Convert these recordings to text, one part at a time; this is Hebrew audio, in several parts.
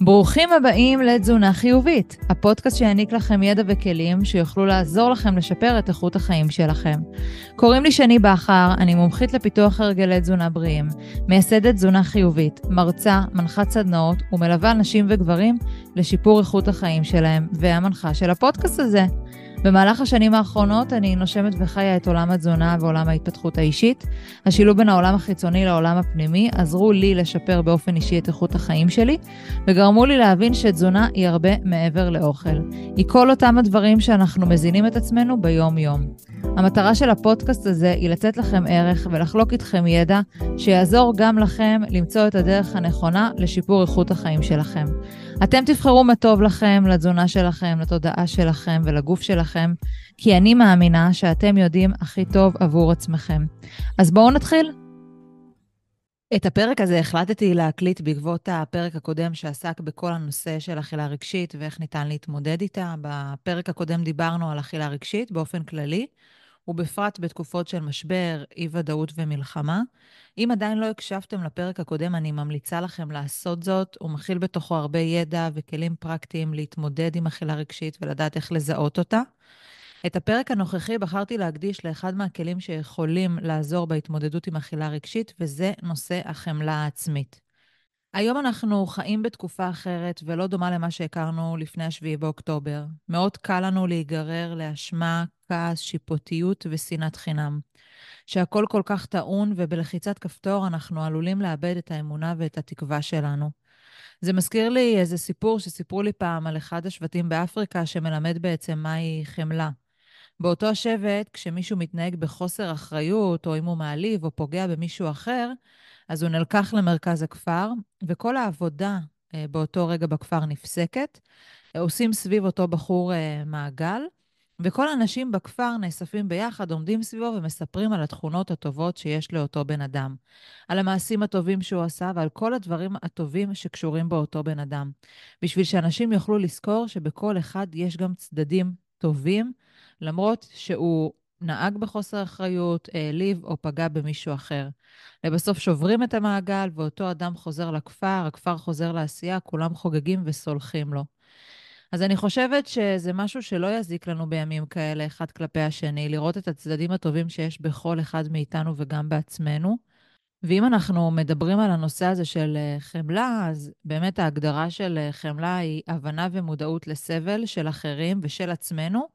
ברוכים הבאים לתזונה חיובית, הפודקאסט שיעניק לכם ידע וכלים שיוכלו לעזור לכם לשפר את איכות החיים שלכם. קוראים לי שני בכר, אני מומחית לפיתוח הרגלי תזונה בריאים, מייסדת תזונה חיובית, מרצה, מנחת סדנאות ומלווה נשים וגברים לשיפור איכות החיים שלהם, והמנחה של הפודקאסט הזה. במהלך השנים האחרונות אני נושמת וחיה את עולם התזונה ועולם ההתפתחות האישית. השילוב בין העולם החיצוני לעולם הפנימי עזרו לי לשפר באופן אישי את איכות החיים שלי, וגרמו לי להבין שתזונה היא הרבה מעבר לאוכל. היא כל אותם הדברים שאנחנו מזינים את עצמנו ביום-יום. המטרה של הפודקאסט הזה היא לתת לכם ערך ולחלוק איתכם ידע שיעזור גם לכם למצוא את הדרך הנכונה לשיפור איכות החיים שלכם. אתם תבחרו מה טוב לכם, לתזונה שלכם, לתודעה שלכם ולגוף שלכם, כי אני מאמינה שאתם יודעים הכי טוב עבור עצמכם. אז בואו נתחיל. את הפרק הזה החלטתי להקליט בעקבות הפרק הקודם שעסק בכל הנושא של אכילה רגשית ואיך ניתן להתמודד איתה. בפרק הקודם דיברנו על אכילה רגשית באופן כללי, ובפרט בתקופות של משבר, אי-ודאות ומלחמה. אם עדיין לא הקשבתם לפרק הקודם, אני ממליצה לכם לעשות זאת. הוא מכיל בתוכו הרבה ידע וכלים פרקטיים להתמודד עם אכילה רגשית ולדעת איך לזהות אותה. את הפרק הנוכחי בחרתי להקדיש לאחד מהכלים שיכולים לעזור בהתמודדות עם אכילה רגשית, וזה נושא החמלה העצמית. היום אנחנו חיים בתקופה אחרת ולא דומה למה שהכרנו לפני השביעי באוקטובר. מאוד קל לנו להיגרר לאשמה, כעס, שיפוטיות ושנאת חינם. שהכל כל כך טעון ובלחיצת כפתור אנחנו עלולים לאבד את האמונה ואת התקווה שלנו. זה מזכיר לי איזה סיפור שסיפרו לי פעם על אחד השבטים באפריקה שמלמד בעצם מהי חמלה. באותו השבט, כשמישהו מתנהג בחוסר אחריות, או אם הוא מעליב או פוגע במישהו אחר, אז הוא נלקח למרכז הכפר, וכל העבודה אה, באותו רגע בכפר נפסקת. עושים סביב אותו בחור אה, מעגל, וכל האנשים בכפר נאספים ביחד, עומדים סביבו ומספרים על התכונות הטובות שיש לאותו בן אדם. על המעשים הטובים שהוא עשה ועל כל הדברים הטובים שקשורים באותו בן אדם. בשביל שאנשים יוכלו לזכור שבכל אחד יש גם צדדים טובים, למרות שהוא נהג בחוסר אחריות, העליב או פגע במישהו אחר. לבסוף שוברים את המעגל ואותו אדם חוזר לכפר, הכפר חוזר לעשייה, כולם חוגגים וסולחים לו. אז אני חושבת שזה משהו שלא יזיק לנו בימים כאלה, אחד כלפי השני, לראות את הצדדים הטובים שיש בכל אחד מאיתנו וגם בעצמנו. ואם אנחנו מדברים על הנושא הזה של אה, חמלה, אז באמת ההגדרה של אה, חמלה היא הבנה ומודעות לסבל של אחרים ושל עצמנו,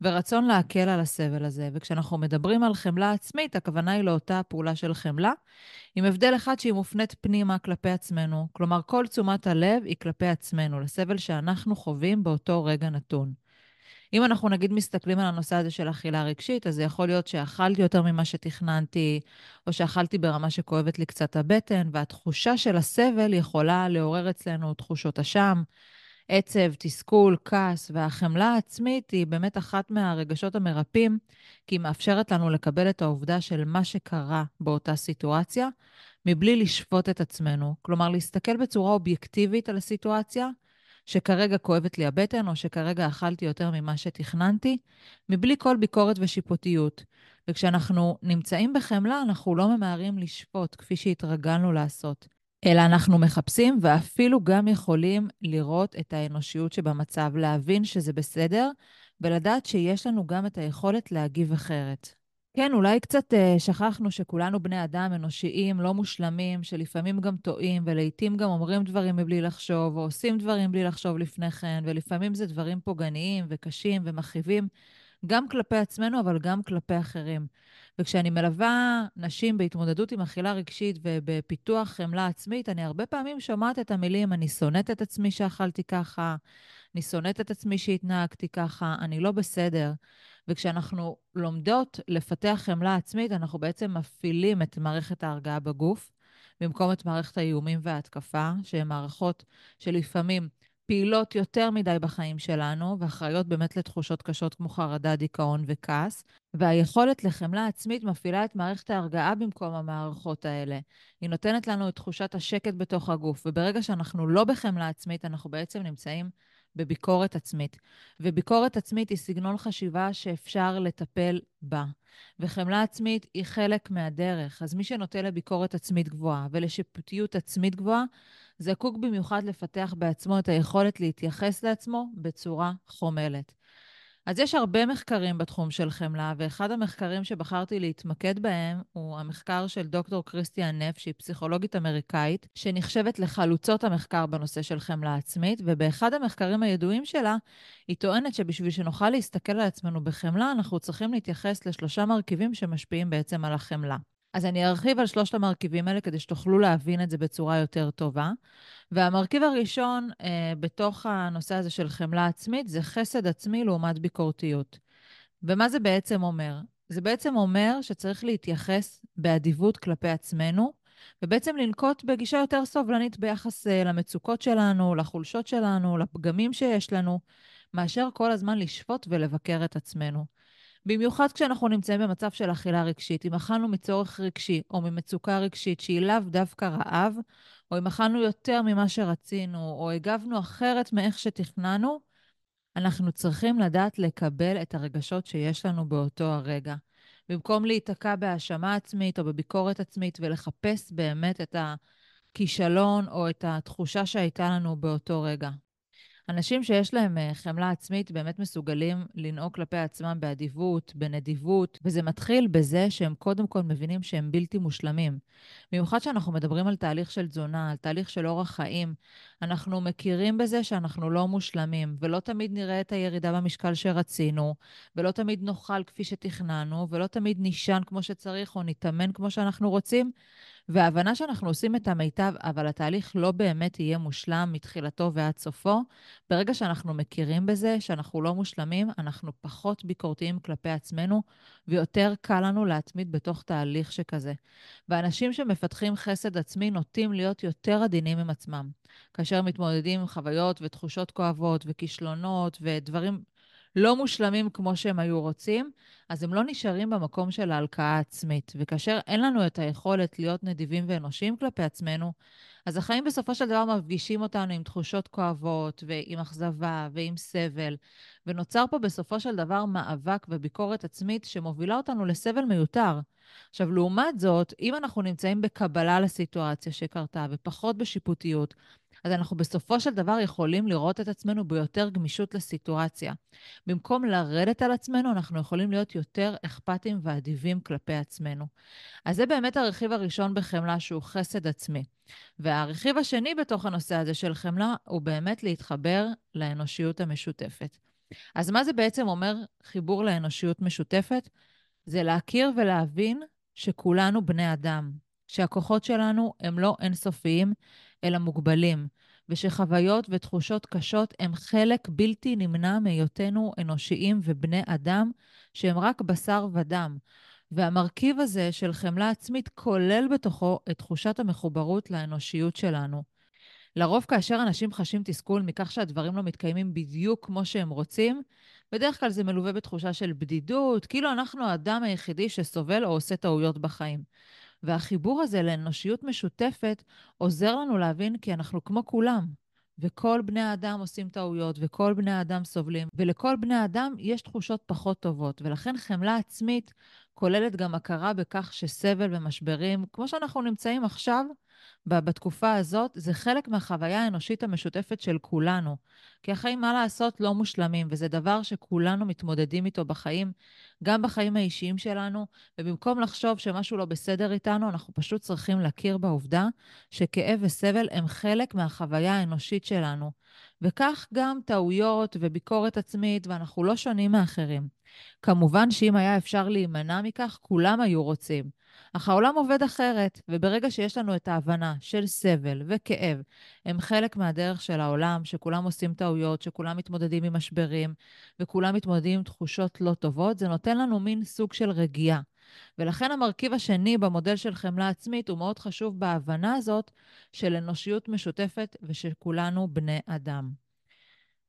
ורצון להקל על הסבל הזה. וכשאנחנו מדברים על חמלה עצמית, הכוונה היא לאותה פעולה של חמלה, עם הבדל אחד שהיא מופנית פנימה כלפי עצמנו. כלומר, כל תשומת הלב היא כלפי עצמנו, לסבל שאנחנו חווים באותו רגע נתון. אם אנחנו נגיד מסתכלים על הנושא הזה של אכילה רגשית, אז זה יכול להיות שאכלתי יותר ממה שתכננתי, או שאכלתי ברמה שכואבת לי קצת הבטן, והתחושה של הסבל יכולה לעורר אצלנו תחושות אשם, עצב, תסכול, כעס, והחמלה העצמית היא באמת אחת מהרגשות המרפאים, כי היא מאפשרת לנו לקבל את העובדה של מה שקרה באותה סיטואציה, מבלי לשפוט את עצמנו. כלומר, להסתכל בצורה אובייקטיבית על הסיטואציה, שכרגע כואבת לי הבטן, או שכרגע אכלתי יותר ממה שתכננתי, מבלי כל ביקורת ושיפוטיות. וכשאנחנו נמצאים בחמלה, אנחנו לא ממהרים לשפוט, כפי שהתרגלנו לעשות. אלא אנחנו מחפשים ואפילו גם יכולים לראות את האנושיות שבמצב, להבין שזה בסדר, ולדעת שיש לנו גם את היכולת להגיב אחרת. כן, אולי קצת uh, שכחנו שכולנו בני אדם אנושיים, לא מושלמים, שלפעמים גם טועים, ולעיתים גם אומרים דברים מבלי לחשוב, או עושים דברים בלי לחשוב לפני כן, ולפעמים זה דברים פוגעניים וקשים ומכאיבים, גם כלפי עצמנו, אבל גם כלפי אחרים. וכשאני מלווה נשים בהתמודדות עם אכילה רגשית ובפיתוח חמלה עצמית, אני הרבה פעמים שומעת את המילים, אני שונאת את עצמי שאכלתי ככה, אני שונאת את עצמי שהתנהגתי ככה, אני לא בסדר. וכשאנחנו לומדות לפתח חמלה עצמית, אנחנו בעצם מפעילים את מערכת ההרגעה בגוף, במקום את מערכת האיומים וההתקפה, שהן מערכות שלפעמים פעילות יותר מדי בחיים שלנו, ואחראיות באמת לתחושות קשות כמו חרדה, דיכאון וכעס. והיכולת לחמלה עצמית מפעילה את מערכת ההרגעה במקום המערכות האלה. היא נותנת לנו את תחושת השקט בתוך הגוף, וברגע שאנחנו לא בחמלה עצמית, אנחנו בעצם נמצאים בביקורת עצמית. וביקורת עצמית היא סגנון חשיבה שאפשר לטפל בה. וחמלה עצמית היא חלק מהדרך. אז מי שנוטה לביקורת עצמית גבוהה ולשיפוטיות עצמית גבוהה, זקוק במיוחד לפתח בעצמו את היכולת להתייחס לעצמו בצורה חומלת. אז יש הרבה מחקרים בתחום של חמלה, ואחד המחקרים שבחרתי להתמקד בהם הוא המחקר של דוקטור קריסטיאן נף, שהיא פסיכולוגית אמריקאית, שנחשבת לחלוצות המחקר בנושא של חמלה עצמית, ובאחד המחקרים הידועים שלה, היא טוענת שבשביל שנוכל להסתכל על עצמנו בחמלה, אנחנו צריכים להתייחס לשלושה מרכיבים שמשפיעים בעצם על החמלה. אז אני ארחיב על שלושת המרכיבים האלה כדי שתוכלו להבין את זה בצורה יותר טובה. והמרכיב הראשון אה, בתוך הנושא הזה של חמלה עצמית זה חסד עצמי לעומת ביקורתיות. ומה זה בעצם אומר? זה בעצם אומר שצריך להתייחס באדיבות כלפי עצמנו, ובעצם לנקוט בגישה יותר סובלנית ביחס אה, למצוקות שלנו, לחולשות שלנו, לפגמים שיש לנו, מאשר כל הזמן לשפוט ולבקר את עצמנו. במיוחד כשאנחנו נמצאים במצב של אכילה רגשית. אם אכלנו מצורך רגשי או ממצוקה רגשית שהיא לאו דווקא רעב, או אם אכלנו יותר ממה שרצינו, או הגבנו אחרת מאיך שתכננו, אנחנו צריכים לדעת לקבל את הרגשות שיש לנו באותו הרגע. במקום להיתקע בהאשמה עצמית או בביקורת עצמית ולחפש באמת את הכישלון או את התחושה שהייתה לנו באותו רגע. אנשים שיש להם אה, חמלה עצמית באמת מסוגלים לנהוג כלפי עצמם באדיבות, בנדיבות, וזה מתחיל בזה שהם קודם כל מבינים שהם בלתי מושלמים. במיוחד כשאנחנו מדברים על תהליך של תזונה, על תהליך של אורח חיים, אנחנו מכירים בזה שאנחנו לא מושלמים, ולא תמיד נראה את הירידה במשקל שרצינו, ולא תמיד נאכל כפי שתכננו, ולא תמיד נישן כמו שצריך או נתאמן כמו שאנחנו רוצים, וההבנה שאנחנו עושים את המיטב, אבל התהליך לא באמת יהיה מושלם מתחילתו ועד סופו, ברגע שאנחנו מכירים בזה, שאנחנו לא מושלמים, אנחנו פחות ביקורתיים כלפי עצמנו, ויותר קל לנו להתמיד בתוך תהליך שכזה. ואנשים שמפתחים חסד עצמי נוטים להיות יותר עדינים עם עצמם. כאשר מתמודדים עם חוויות ותחושות כואבות וכישלונות ודברים לא מושלמים כמו שהם היו רוצים, אז הם לא נשארים במקום של ההלקאה העצמית. וכאשר אין לנו את היכולת להיות נדיבים ואנושיים כלפי עצמנו, אז החיים בסופו של דבר מפגישים אותנו עם תחושות כואבות, ועם אכזבה, ועם סבל, ונוצר פה בסופו של דבר מאבק וביקורת עצמית שמובילה אותנו לסבל מיותר. עכשיו, לעומת זאת, אם אנחנו נמצאים בקבלה לסיטואציה שקרתה ופחות בשיפוטיות, אז אנחנו בסופו של דבר יכולים לראות את עצמנו ביותר גמישות לסיטואציה. במקום לרדת על עצמנו, אנחנו יכולים להיות יותר אכפתיים ואדיבים כלפי עצמנו. אז זה באמת הרכיב הראשון בחמלה, שהוא חסד עצמי. והרכיב השני בתוך הנושא הזה של חמלה, הוא באמת להתחבר לאנושיות המשותפת. אז מה זה בעצם אומר חיבור לאנושיות משותפת? זה להכיר ולהבין שכולנו בני אדם, שהכוחות שלנו הם לא אינסופיים, אלא מוגבלים, ושחוויות ותחושות קשות הם חלק בלתי נמנע מהיותנו אנושיים ובני אדם שהם רק בשר ודם. והמרכיב הזה של חמלה עצמית כולל בתוכו את תחושת המחוברות לאנושיות שלנו. לרוב כאשר אנשים חשים תסכול מכך שהדברים לא מתקיימים בדיוק כמו שהם רוצים, בדרך כלל זה מלווה בתחושה של בדידות, כאילו אנחנו האדם היחידי שסובל או עושה טעויות בחיים. והחיבור הזה לאנושיות משותפת עוזר לנו להבין כי אנחנו כמו כולם, וכל בני האדם עושים טעויות, וכל בני האדם סובלים, ולכל בני האדם יש תחושות פחות טובות, ולכן חמלה עצמית כוללת גם הכרה בכך שסבל ומשברים, כמו שאנחנו נמצאים עכשיו, בתקופה הזאת, זה חלק מהחוויה האנושית המשותפת של כולנו. כי החיים, מה לעשות, לא מושלמים, וזה דבר שכולנו מתמודדים איתו בחיים, גם בחיים האישיים שלנו, ובמקום לחשוב שמשהו לא בסדר איתנו, אנחנו פשוט צריכים להכיר בעובדה שכאב וסבל הם חלק מהחוויה האנושית שלנו. וכך גם טעויות וביקורת עצמית, ואנחנו לא שונים מאחרים. כמובן שאם היה אפשר להימנע מכך, כולם היו רוצים. אך העולם עובד אחרת, וברגע שיש לנו את ההבנה של סבל וכאב, הם חלק מהדרך של העולם, שכולם עושים טעויות, שכולם מתמודדים עם משברים, וכולם מתמודדים עם תחושות לא טובות, זה נותן לנו מין סוג של רגיעה. ולכן המרכיב השני במודל של חמלה עצמית הוא מאוד חשוב בהבנה הזאת של אנושיות משותפת ושכולנו בני אדם.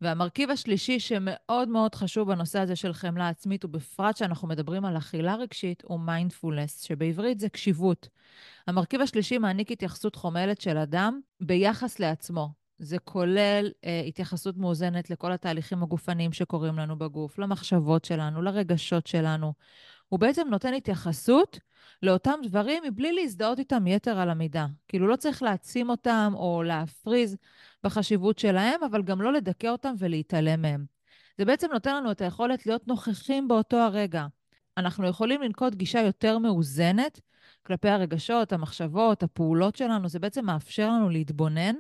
והמרכיב השלישי שמאוד מאוד חשוב בנושא הזה של חמלה עצמית, ובפרט שאנחנו מדברים על אכילה רגשית, הוא מיינדפולנס, שבעברית זה קשיבות. המרכיב השלישי מעניק התייחסות חומלת של אדם ביחס לעצמו. זה כולל אה, התייחסות מאוזנת לכל התהליכים הגופניים שקורים לנו בגוף, למחשבות שלנו, לרגשות שלנו. הוא בעצם נותן התייחסות לאותם דברים מבלי להזדהות איתם יתר על המידה. כאילו לא צריך להעצים אותם או להפריז בחשיבות שלהם, אבל גם לא לדכא אותם ולהתעלם מהם. זה בעצם נותן לנו את היכולת להיות נוכחים באותו הרגע. אנחנו יכולים לנקוט גישה יותר מאוזנת כלפי הרגשות, המחשבות, הפעולות שלנו. זה בעצם מאפשר לנו להתבונן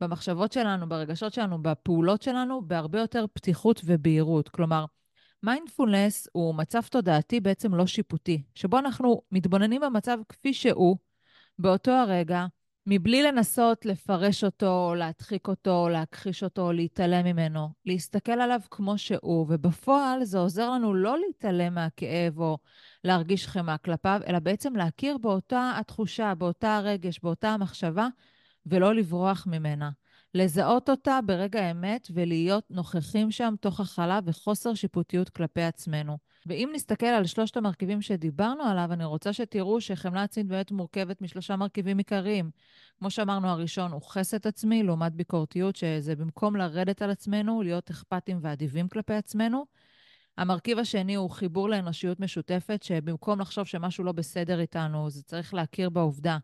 במחשבות שלנו, ברגשות שלנו, בפעולות שלנו, בהרבה יותר פתיחות ובהירות. כלומר, מיינדפולנס הוא מצב תודעתי בעצם לא שיפוטי, שבו אנחנו מתבוננים במצב כפי שהוא, באותו הרגע, מבלי לנסות לפרש אותו, להדחיק אותו, להכחיש אותו, להתעלם ממנו, להסתכל עליו כמו שהוא, ובפועל זה עוזר לנו לא להתעלם מהכאב או להרגיש חמאה כלפיו, אלא בעצם להכיר באותה התחושה, באותה הרגש, באותה המחשבה, ולא לברוח ממנה. לזהות אותה ברגע האמת ולהיות נוכחים שם תוך הכלה וחוסר שיפוטיות כלפי עצמנו. ואם נסתכל על שלושת המרכיבים שדיברנו עליו, אני רוצה שתראו שחמלה עצמית באמת מורכבת משלושה מרכיבים עיקריים. כמו שאמרנו, הראשון הוא חסד עצמי, לעומת ביקורתיות, שזה במקום לרדת על עצמנו, להיות אכפתים ואדיבים כלפי עצמנו. המרכיב השני הוא חיבור לאנושיות משותפת, שבמקום לחשוב שמשהו לא בסדר איתנו, זה צריך להכיר בעובדה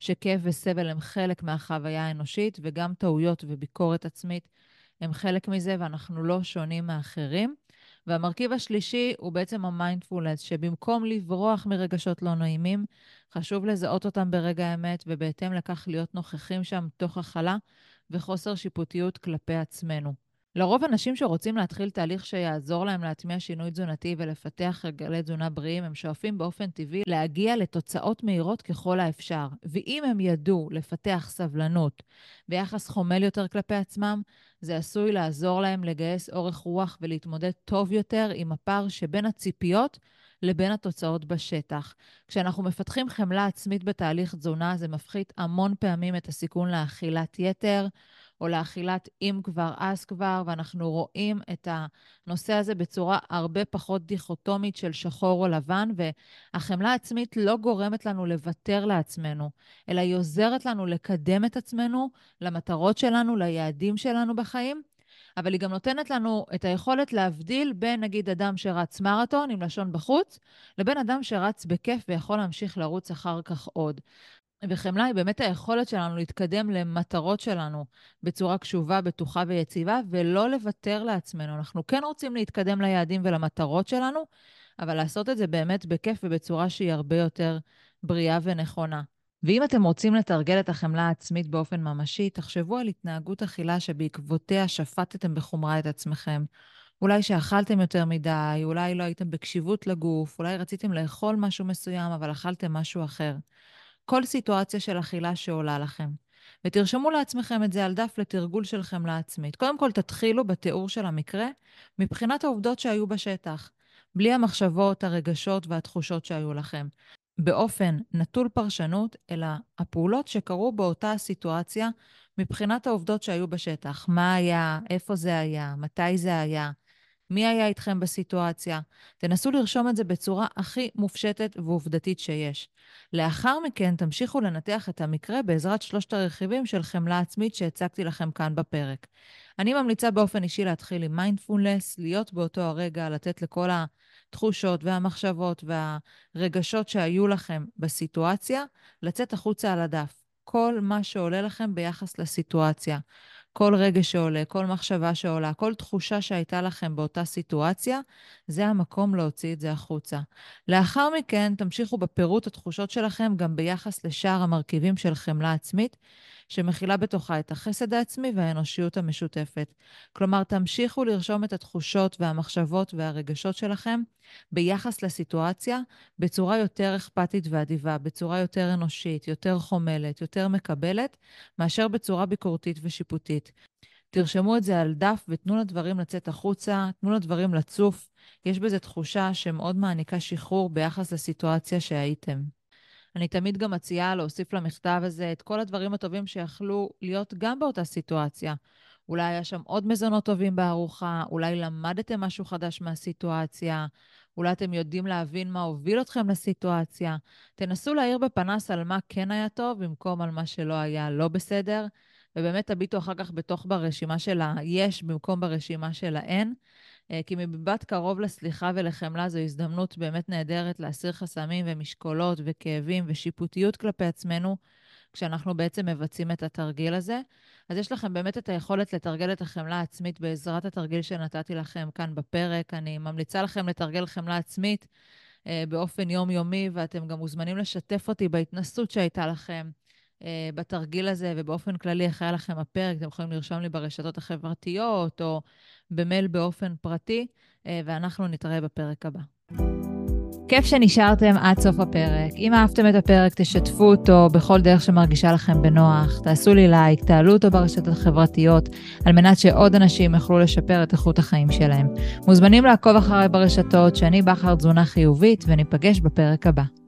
שכאב וסבל הם חלק מהחוויה האנושית, וגם טעויות וביקורת עצמית הם חלק מזה, ואנחנו לא שונים מאחרים. והמרכיב השלישי הוא בעצם המיינדפולנס, שבמקום לברוח מרגשות לא נעימים, חשוב לזהות אותם ברגע האמת, ובהתאם לכך להיות נוכחים שם תוך הכלה וחוסר שיפוטיות כלפי עצמנו. לרוב אנשים שרוצים להתחיל תהליך שיעזור להם להטמיע שינוי תזונתי ולפתח רגלי תזונה בריאים, הם שואפים באופן טבעי להגיע לתוצאות מהירות ככל האפשר. ואם הם ידעו לפתח סבלנות ויחס חומל יותר כלפי עצמם, זה עשוי לעזור להם לגייס אורך רוח ולהתמודד טוב יותר עם הפער שבין הציפיות לבין התוצאות בשטח. כשאנחנו מפתחים חמלה עצמית בתהליך תזונה, זה מפחית המון פעמים את הסיכון לאכילת יתר, או לאכילת אם כבר, אז כבר, ואנחנו רואים את הנושא הזה בצורה הרבה פחות דיכוטומית של שחור או לבן, והחמלה העצמית לא גורמת לנו לוותר לעצמנו, אלא היא עוזרת לנו לקדם את עצמנו למטרות שלנו, ליעדים שלנו בחיים. אבל היא גם נותנת לנו את היכולת להבדיל בין, נגיד, אדם שרץ מרתון עם לשון בחוץ, לבין אדם שרץ בכיף ויכול להמשיך לרוץ אחר כך עוד. וחמלה היא באמת היכולת שלנו להתקדם למטרות שלנו בצורה קשובה, בטוחה ויציבה, ולא לוותר לעצמנו. אנחנו כן רוצים להתקדם ליעדים ולמטרות שלנו, אבל לעשות את זה באמת בכיף ובצורה שהיא הרבה יותר בריאה ונכונה. ואם אתם רוצים לתרגל את החמלה העצמית באופן ממשי, תחשבו על התנהגות אכילה שבעקבותיה שפטתם בחומרה את עצמכם. אולי שאכלתם יותר מדי, אולי לא הייתם בקשיבות לגוף, אולי רציתם לאכול משהו מסוים, אבל אכלתם משהו אחר. כל סיטואציה של אכילה שעולה לכם. ותרשמו לעצמכם את זה על דף לתרגול של חמלה עצמית. קודם כל, תתחילו בתיאור של המקרה מבחינת העובדות שהיו בשטח, בלי המחשבות, הרגשות והתחושות שהיו לכם. באופן נטול פרשנות, אלא הפעולות שקרו באותה הסיטואציה מבחינת העובדות שהיו בשטח. מה היה, איפה זה היה, מתי זה היה, מי היה איתכם בסיטואציה. תנסו לרשום את זה בצורה הכי מופשטת ועובדתית שיש. לאחר מכן תמשיכו לנתח את המקרה בעזרת שלושת הרכיבים של חמלה עצמית שהצגתי לכם כאן בפרק. אני ממליצה באופן אישי להתחיל עם מיינדפולנס, להיות באותו הרגע, לתת לכל התחושות והמחשבות והרגשות שהיו לכם בסיטואציה, לצאת החוצה על הדף. כל מה שעולה לכם ביחס לסיטואציה. כל רגע שעולה, כל מחשבה שעולה, כל תחושה שהייתה לכם באותה סיטואציה, זה המקום להוציא את זה החוצה. לאחר מכן, תמשיכו בפירוט התחושות שלכם גם ביחס לשאר המרכיבים של חמלה עצמית, שמכילה בתוכה את החסד העצמי והאנושיות המשותפת. כלומר, תמשיכו לרשום את התחושות והמחשבות והרגשות שלכם ביחס לסיטואציה בצורה יותר אכפתית ואדיבה, בצורה יותר אנושית, יותר חומלת, יותר מקבלת, מאשר בצורה ביקורתית ושיפוטית. תרשמו את זה על דף ותנו לדברים לצאת החוצה, תנו לדברים לצוף. יש בזה תחושה שמאוד מעניקה שחרור ביחס לסיטואציה שהייתם. אני תמיד גם מציעה להוסיף למכתב הזה את כל הדברים הטובים שיכלו להיות גם באותה סיטואציה. אולי היה שם עוד מזונות טובים בארוחה, אולי למדתם משהו חדש מהסיטואציה, אולי אתם יודעים להבין מה הוביל אתכם לסיטואציה. תנסו להאיר בפנס על מה כן היה טוב, במקום על מה שלא היה לא בסדר, ובאמת תביטו אחר כך בתוך ברשימה של ה-יש במקום ברשימה של ה-אין. אה, כי מבט קרוב לסליחה ולחמלה זו הזדמנות באמת נהדרת להסיר חסמים ומשקולות וכאבים ושיפוטיות כלפי עצמנו, כשאנחנו בעצם מבצעים את התרגיל הזה. אז יש לכם באמת את היכולת לתרגל את החמלה העצמית בעזרת התרגיל שנתתי לכם כאן בפרק. אני ממליצה לכם לתרגל חמלה עצמית אה, באופן יומיומי, ואתם גם מוזמנים לשתף אותי בהתנסות שהייתה לכם. אה, בתרגיל הזה, ובאופן כללי, איך היה לכם הפרק, אתם יכולים לרשום לי ברשתות החברתיות, או במייל באופן פרטי, אה, ואנחנו נתראה בפרק הבא. כיף שנשארתם עד סוף הפרק. אם אהבתם את הפרק, תשתפו אותו בכל דרך שמרגישה לכם בנוח. תעשו לי לייק, תעלו אותו ברשתות החברתיות, על מנת שעוד אנשים יוכלו לשפר את איכות החיים שלהם. מוזמנים לעקוב אחריי ברשתות, שאני בכר תזונה חיובית, וניפגש בפרק הבא.